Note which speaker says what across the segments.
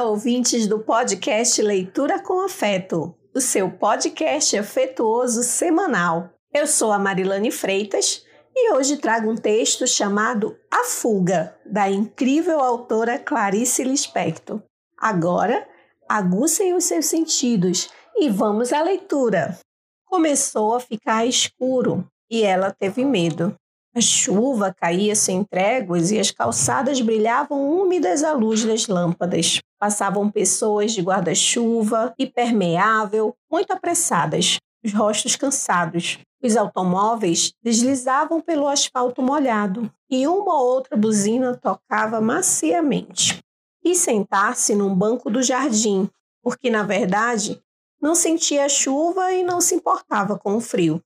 Speaker 1: Olá, ouvintes do podcast Leitura com Afeto, o seu podcast afetuoso semanal. Eu sou a Marilane Freitas e hoje trago um texto chamado A Fuga, da incrível autora Clarice Lispector. Agora, aguçem os seus sentidos e vamos à leitura. Começou a ficar escuro e ela teve medo. A chuva caía sem tréguas e as calçadas brilhavam úmidas à luz das lâmpadas. Passavam pessoas de guarda-chuva, hipermeável, muito apressadas, os rostos cansados. Os automóveis deslizavam pelo asfalto molhado e uma ou outra buzina tocava maciamente. E sentar-se num banco do jardim, porque na verdade não sentia a chuva e não se importava com o frio.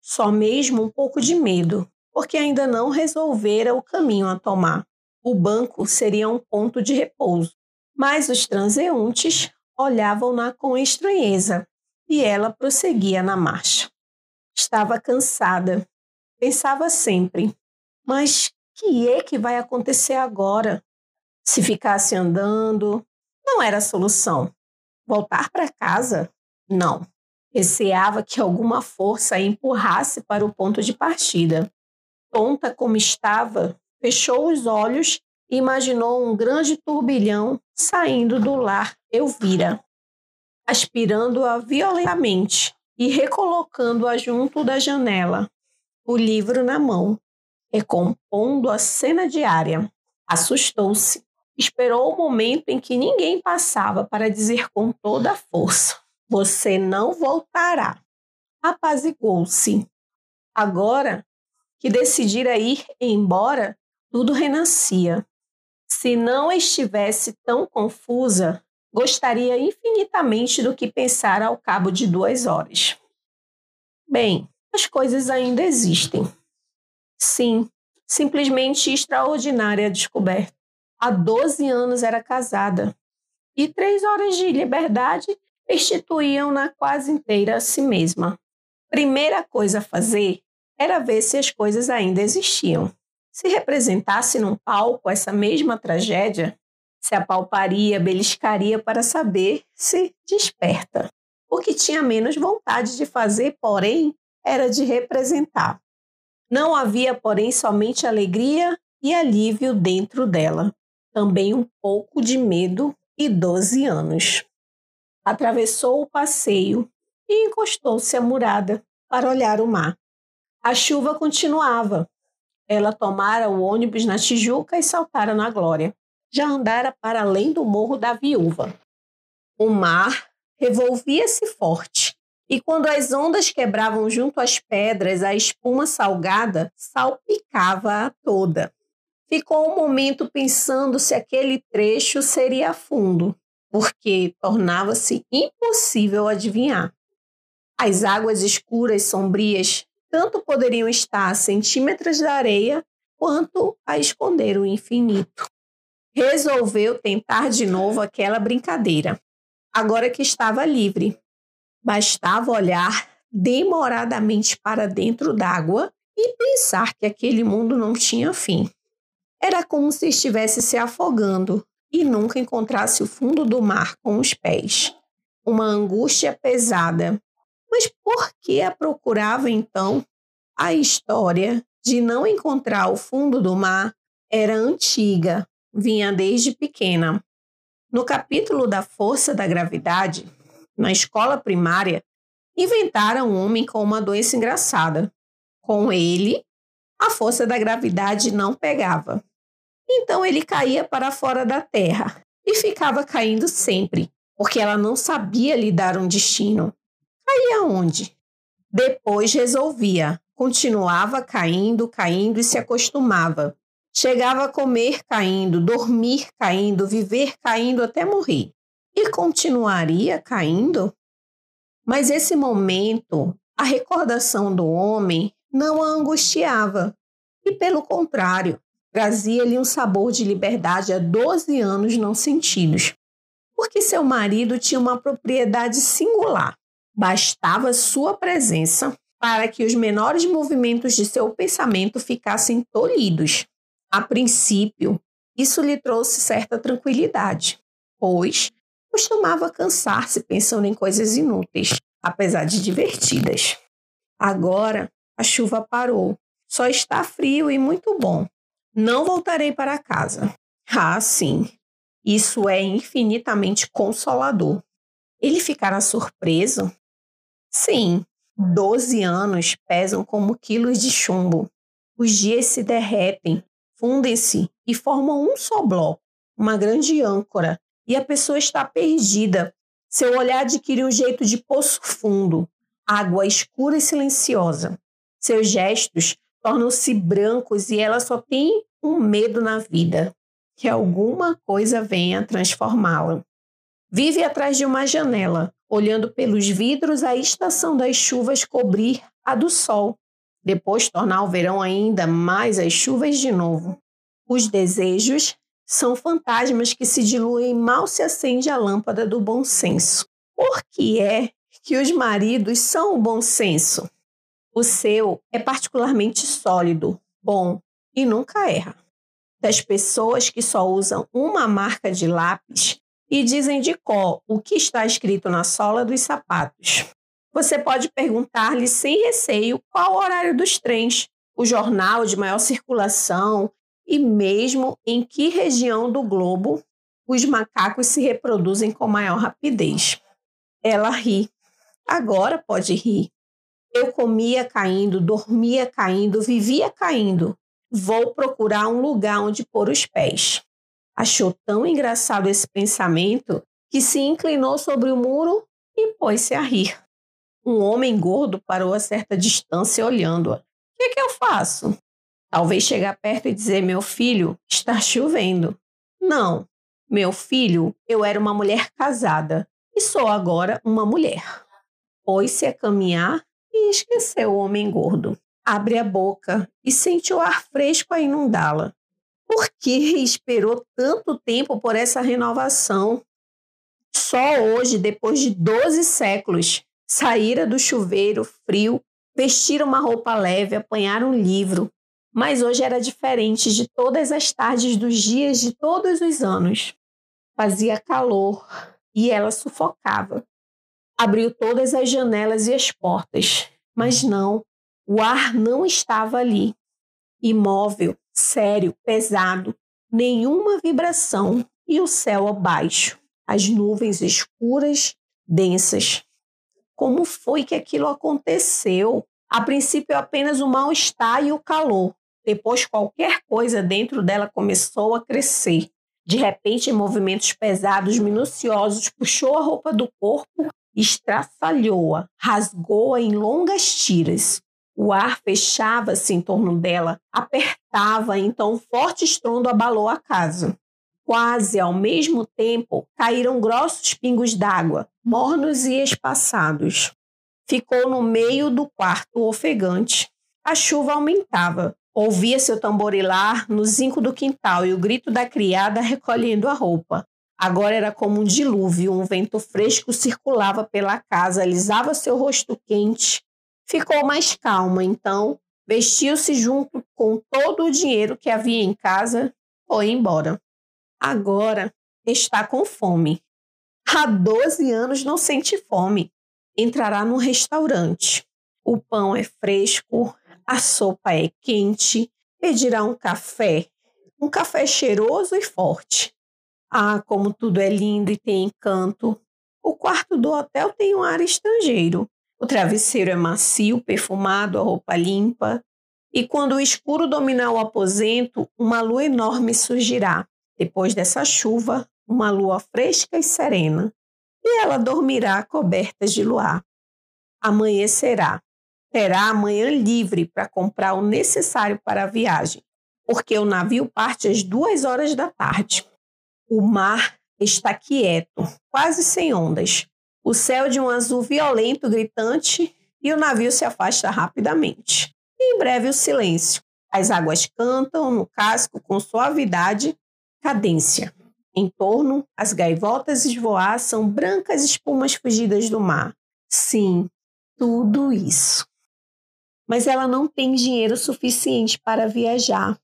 Speaker 1: Só mesmo um pouco de medo, porque ainda não resolvera o caminho a tomar. O banco seria um ponto de repouso, mas os transeuntes olhavam-na com estranheza e ela prosseguia na marcha. Estava cansada, pensava sempre, mas que é que vai acontecer agora? Se ficasse andando, não era solução. Voltar para casa? Não. Receava que alguma força a empurrasse para o ponto de partida tonta como estava, fechou os olhos e imaginou um grande turbilhão saindo do lar Elvira, aspirando-a violentamente e recolocando-a junto da janela, o livro na mão, recompondo a cena diária. Assustou-se. Esperou o momento em que ninguém passava para dizer com toda a força: Você não voltará. Apazigou-se. Agora que decidira ir embora, tudo renascia. Se não estivesse tão confusa, gostaria infinitamente do que pensar ao cabo de duas horas. Bem, as coisas ainda existem. Sim, simplesmente extraordinária a descoberta. Há 12 anos era casada e três horas de liberdade restituíam-na quase inteira a si mesma. Primeira coisa a fazer era ver se as coisas ainda existiam. Se representasse num palco essa mesma tragédia, se apalparia, beliscaria para saber se desperta. O que tinha menos vontade de fazer, porém, era de representar. Não havia, porém, somente alegria e alívio dentro dela, também um pouco de medo e doze anos. Atravessou o passeio e encostou-se à murada para olhar o mar. A chuva continuava. Ela tomara o ônibus na Tijuca e saltara na Glória. Já andara para além do Morro da Viúva. O mar revolvia-se forte, e quando as ondas quebravam junto às pedras, a espuma salgada salpicava-a toda. Ficou um momento pensando se aquele trecho seria fundo, porque tornava-se impossível adivinhar. As águas escuras, sombrias, tanto poderiam estar a centímetros da areia quanto a esconder o infinito. Resolveu tentar de novo aquela brincadeira, agora que estava livre. Bastava olhar demoradamente para dentro d'água e pensar que aquele mundo não tinha fim. Era como se estivesse se afogando e nunca encontrasse o fundo do mar com os pés. Uma angústia pesada mas por que a procurava então? A história de não encontrar o fundo do mar era antiga, vinha desde pequena. No capítulo da força da gravidade, na escola primária, inventaram um homem com uma doença engraçada. Com ele, a força da gravidade não pegava. Então ele caía para fora da Terra e ficava caindo sempre, porque ela não sabia lhe dar um destino. Caía onde? Depois resolvia. Continuava caindo, caindo e se acostumava. Chegava a comer caindo, dormir caindo, viver caindo até morrer. E continuaria caindo? Mas esse momento, a recordação do homem não a angustiava. E, pelo contrário, trazia-lhe um sabor de liberdade há 12 anos não sentidos. Porque seu marido tinha uma propriedade singular. Bastava sua presença para que os menores movimentos de seu pensamento ficassem tolhidos. A princípio, isso lhe trouxe certa tranquilidade. pois costumava cansar-se pensando em coisas inúteis, apesar de divertidas. Agora a chuva parou. Só está frio e muito bom. Não voltarei para casa. Ah, sim. Isso é infinitamente consolador. Ele ficará surpreso? Sim, doze anos pesam como quilos de chumbo. Os dias se derretem, fundem-se e formam um só bloco, uma grande âncora, e a pessoa está perdida. Seu olhar adquire um jeito de poço fundo, água escura e silenciosa. Seus gestos tornam-se brancos e ela só tem um medo na vida, que alguma coisa venha transformá-la. Vive atrás de uma janela, olhando pelos vidros a estação das chuvas cobrir a do sol, depois tornar o verão ainda mais as chuvas de novo. Os desejos são fantasmas que se diluem mal se acende a lâmpada do bom senso. Por que é que os maridos são o bom senso? O seu é particularmente sólido, bom e nunca erra. Das pessoas que só usam uma marca de lápis e dizem de cor o que está escrito na sola dos sapatos. Você pode perguntar-lhe sem receio qual o horário dos trens, o jornal de maior circulação e mesmo em que região do globo os macacos se reproduzem com maior rapidez. Ela ri. Agora pode rir. Eu comia caindo, dormia caindo, vivia caindo. Vou procurar um lugar onde pôr os pés. Achou tão engraçado esse pensamento que se inclinou sobre o muro e pôs-se a rir. Um homem gordo parou a certa distância olhando-a. O que, é que eu faço? Talvez chegar perto e dizer: Meu filho, está chovendo. Não, meu filho, eu era uma mulher casada e sou agora uma mulher. Pôs-se a caminhar e esqueceu o homem gordo. Abre a boca e sente o ar fresco a inundá-la. Por que esperou tanto tempo por essa renovação? Só hoje, depois de 12 séculos, saíra do chuveiro frio, vestira uma roupa leve, apanhar um livro. Mas hoje era diferente de todas as tardes dos dias de todos os anos. Fazia calor e ela sufocava. Abriu todas as janelas e as portas, mas não, o ar não estava ali. Imóvel, sério, pesado, nenhuma vibração e o céu abaixo, as nuvens escuras, densas. Como foi que aquilo aconteceu? A princípio, apenas o mal-estar e o calor. Depois, qualquer coisa dentro dela começou a crescer. De repente, em movimentos pesados, minuciosos, puxou a roupa do corpo estraçalhou-a, rasgou-a em longas tiras. O ar fechava-se em torno dela, apertava, então um forte estrondo abalou a casa. Quase ao mesmo tempo caíram grossos pingos d'água, mornos e espaçados. Ficou no meio do quarto ofegante. A chuva aumentava. Ouvia seu tamborilar no zinco do quintal e o grito da criada recolhendo a roupa. Agora era como um dilúvio, um vento fresco circulava pela casa, alisava seu rosto quente. Ficou mais calma, então vestiu-se junto com todo o dinheiro que havia em casa, foi embora. Agora está com fome. Há 12 anos não sente fome. Entrará num restaurante. O pão é fresco, a sopa é quente, pedirá um café, um café cheiroso e forte. Ah, como tudo é lindo e tem encanto. O quarto do hotel tem um ar estrangeiro. O travesseiro é macio, perfumado, a roupa limpa. E quando o escuro dominar o aposento, uma lua enorme surgirá. Depois dessa chuva, uma lua fresca e serena. E ela dormirá coberta de luar. Amanhecerá. Terá amanhã livre para comprar o necessário para a viagem, porque o navio parte às duas horas da tarde. O mar está quieto, quase sem ondas. O céu de um azul violento, gritante, e o navio se afasta rapidamente. E em breve o silêncio. As águas cantam no casco com suavidade, cadência. Em torno, as gaivotas esvoaçam brancas espumas fugidas do mar. Sim, tudo isso. Mas ela não tem dinheiro suficiente para viajar.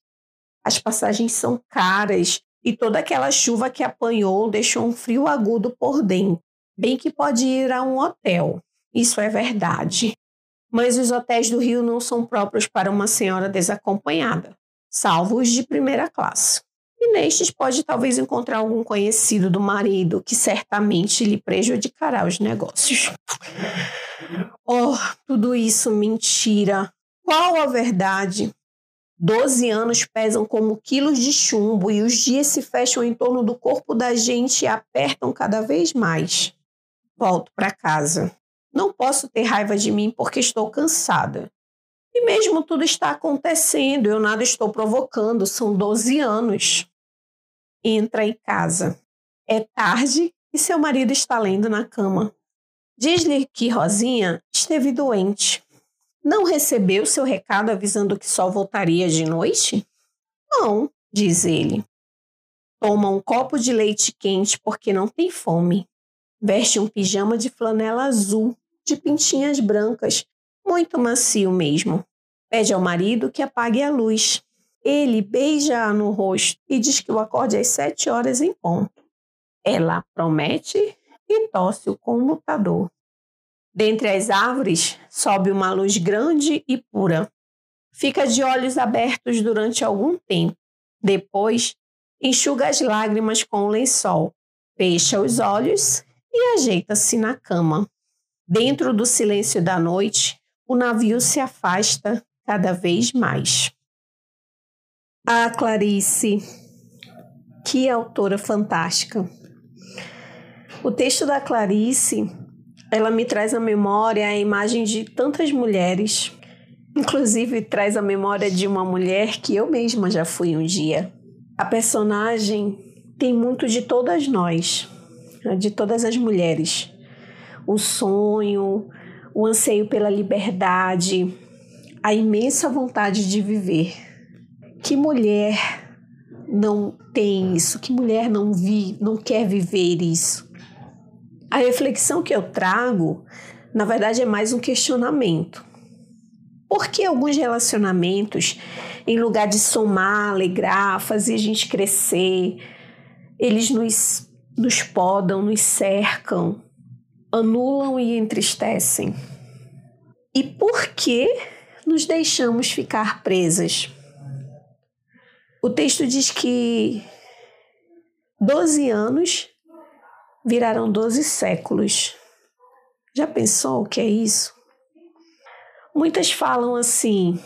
Speaker 1: As passagens são caras e toda aquela chuva que apanhou deixou um frio agudo por dentro. Bem que pode ir a um hotel, isso é verdade. Mas os hotéis do Rio não são próprios para uma senhora desacompanhada, salvo os de primeira classe. E nestes pode talvez encontrar algum conhecido do marido que certamente lhe prejudicará os negócios. Oh, tudo isso mentira. Qual a verdade? Doze anos pesam como quilos de chumbo e os dias se fecham em torno do corpo da gente e apertam cada vez mais. Volto para casa. Não posso ter raiva de mim porque estou cansada. E mesmo tudo está acontecendo, eu nada estou provocando, são 12 anos. Entra em casa. É tarde e seu marido está lendo na cama. Diz-lhe que Rosinha esteve doente. Não recebeu seu recado avisando que só voltaria de noite? Não, diz ele. Toma um copo de leite quente porque não tem fome. Veste um pijama de flanela azul, de pintinhas brancas, muito macio mesmo. Pede ao marido que apague a luz. Ele beija-a no rosto e diz que o acorde às sete horas em ponto. Ela promete e tosse o comutador. Dentre as árvores sobe uma luz grande e pura. Fica de olhos abertos durante algum tempo. Depois, enxuga as lágrimas com o lençol, fecha os olhos e ajeita-se na cama. Dentro do silêncio da noite, o navio se afasta cada vez mais. Ah, Clarice, que autora fantástica! O texto da Clarice ela me traz à memória a imagem de tantas mulheres, inclusive traz a memória de uma mulher que eu mesma já fui um dia. A personagem tem muito de todas nós, de todas as mulheres. O sonho, o anseio pela liberdade, a imensa vontade de viver. Que mulher não tem isso? Que mulher não vi, não quer viver isso? A reflexão que eu trago, na verdade, é mais um questionamento. Por que alguns relacionamentos, em lugar de somar, alegrar, fazer a gente crescer, eles nos, nos podam, nos cercam, anulam e entristecem? E por que nos deixamos ficar presas? O texto diz que 12 anos virarão 12 séculos. Já pensou o que é isso? Muitas falam assim: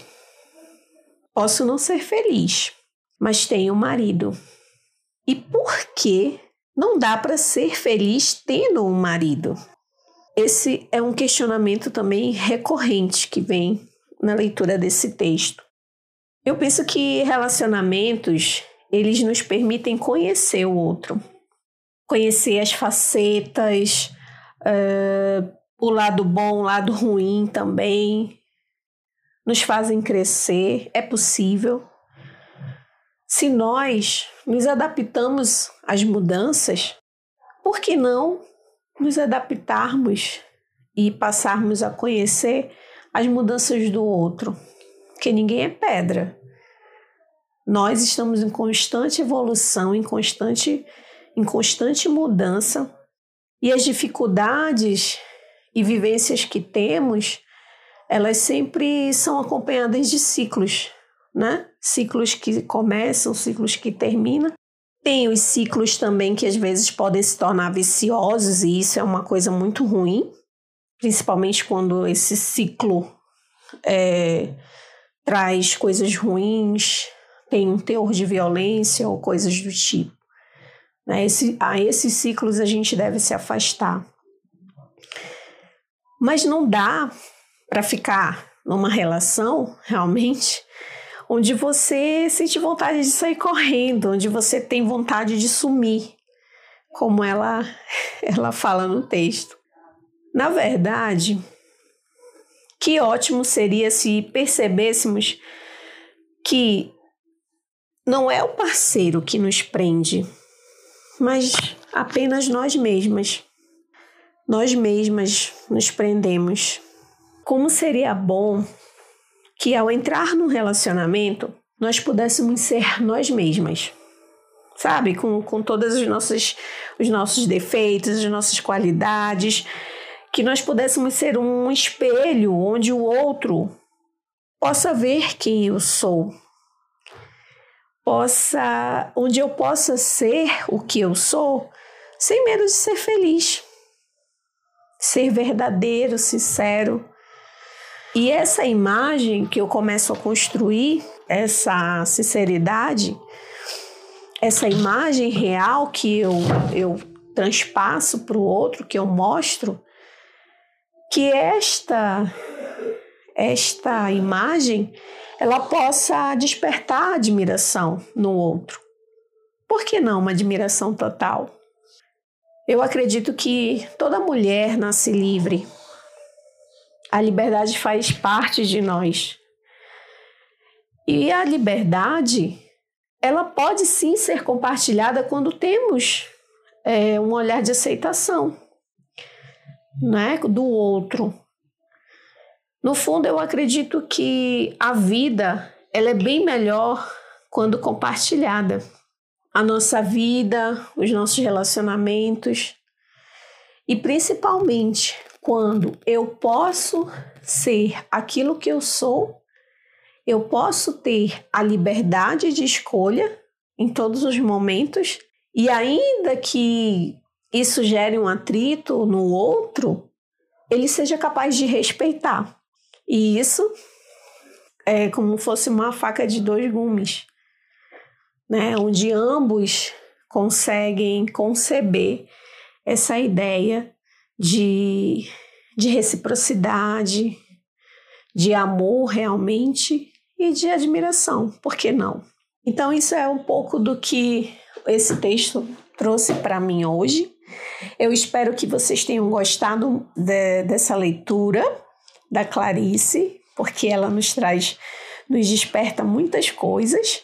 Speaker 1: posso não ser feliz, mas tenho um marido. E por que não dá para ser feliz tendo um marido? Esse é um questionamento também recorrente que vem na leitura desse texto. Eu penso que relacionamentos, eles nos permitem conhecer o outro conhecer as facetas, uh, o lado bom, o lado ruim também. Nos fazem crescer, é possível. Se nós nos adaptamos às mudanças, por que não nos adaptarmos e passarmos a conhecer as mudanças do outro? Porque ninguém é pedra. Nós estamos em constante evolução, em constante em constante mudança e as dificuldades e vivências que temos, elas sempre são acompanhadas de ciclos, né? Ciclos que começam, ciclos que terminam. Tem os ciclos também que às vezes podem se tornar viciosos e isso é uma coisa muito ruim, principalmente quando esse ciclo é, traz coisas ruins, tem um teor de violência ou coisas do tipo. Né? Esse, a esses ciclos a gente deve se afastar. Mas não dá para ficar numa relação realmente onde você sente vontade de sair correndo, onde você tem vontade de sumir, como ela ela fala no texto. Na verdade, que ótimo seria se percebêssemos que não é o parceiro que nos prende, mas apenas nós mesmas. Nós mesmas nos prendemos. Como seria bom que ao entrar no relacionamento nós pudéssemos ser nós mesmas. sabe? Com, com todos os nossos, os nossos defeitos, as nossas qualidades, que nós pudéssemos ser um espelho onde o outro possa ver quem eu sou, possa, onde eu possa ser o que eu sou, sem medo de ser feliz, ser verdadeiro, sincero. E essa imagem que eu começo a construir, essa sinceridade, essa imagem real que eu, eu transpasso para o outro, que eu mostro, que esta esta imagem ela possa despertar admiração no outro. Por que não uma admiração total? Eu acredito que toda mulher nasce livre. A liberdade faz parte de nós. E a liberdade, ela pode sim ser compartilhada quando temos é, um olhar de aceitação né, do outro. No fundo, eu acredito que a vida ela é bem melhor quando compartilhada. A nossa vida, os nossos relacionamentos e principalmente quando eu posso ser aquilo que eu sou, eu posso ter a liberdade de escolha em todos os momentos e ainda que isso gere um atrito no outro, ele seja capaz de respeitar. E isso é como fosse uma faca de dois gumes, né? Onde ambos conseguem conceber essa ideia de, de reciprocidade, de amor realmente e de admiração, por que não? Então, isso é um pouco do que esse texto trouxe para mim hoje. Eu espero que vocês tenham gostado de, dessa leitura da Clarice, porque ela nos traz, nos desperta muitas coisas.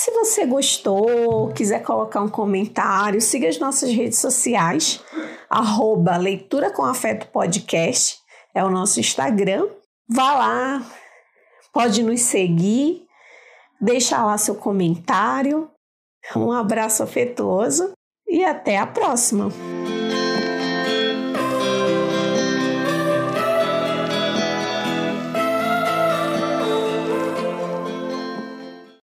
Speaker 1: Se você gostou, quiser colocar um comentário, siga as nossas redes sociais, arroba Leitura com Afeto Podcast, é o nosso Instagram. Vá lá, pode nos seguir, deixa lá seu comentário. Um abraço afetuoso e até a próxima!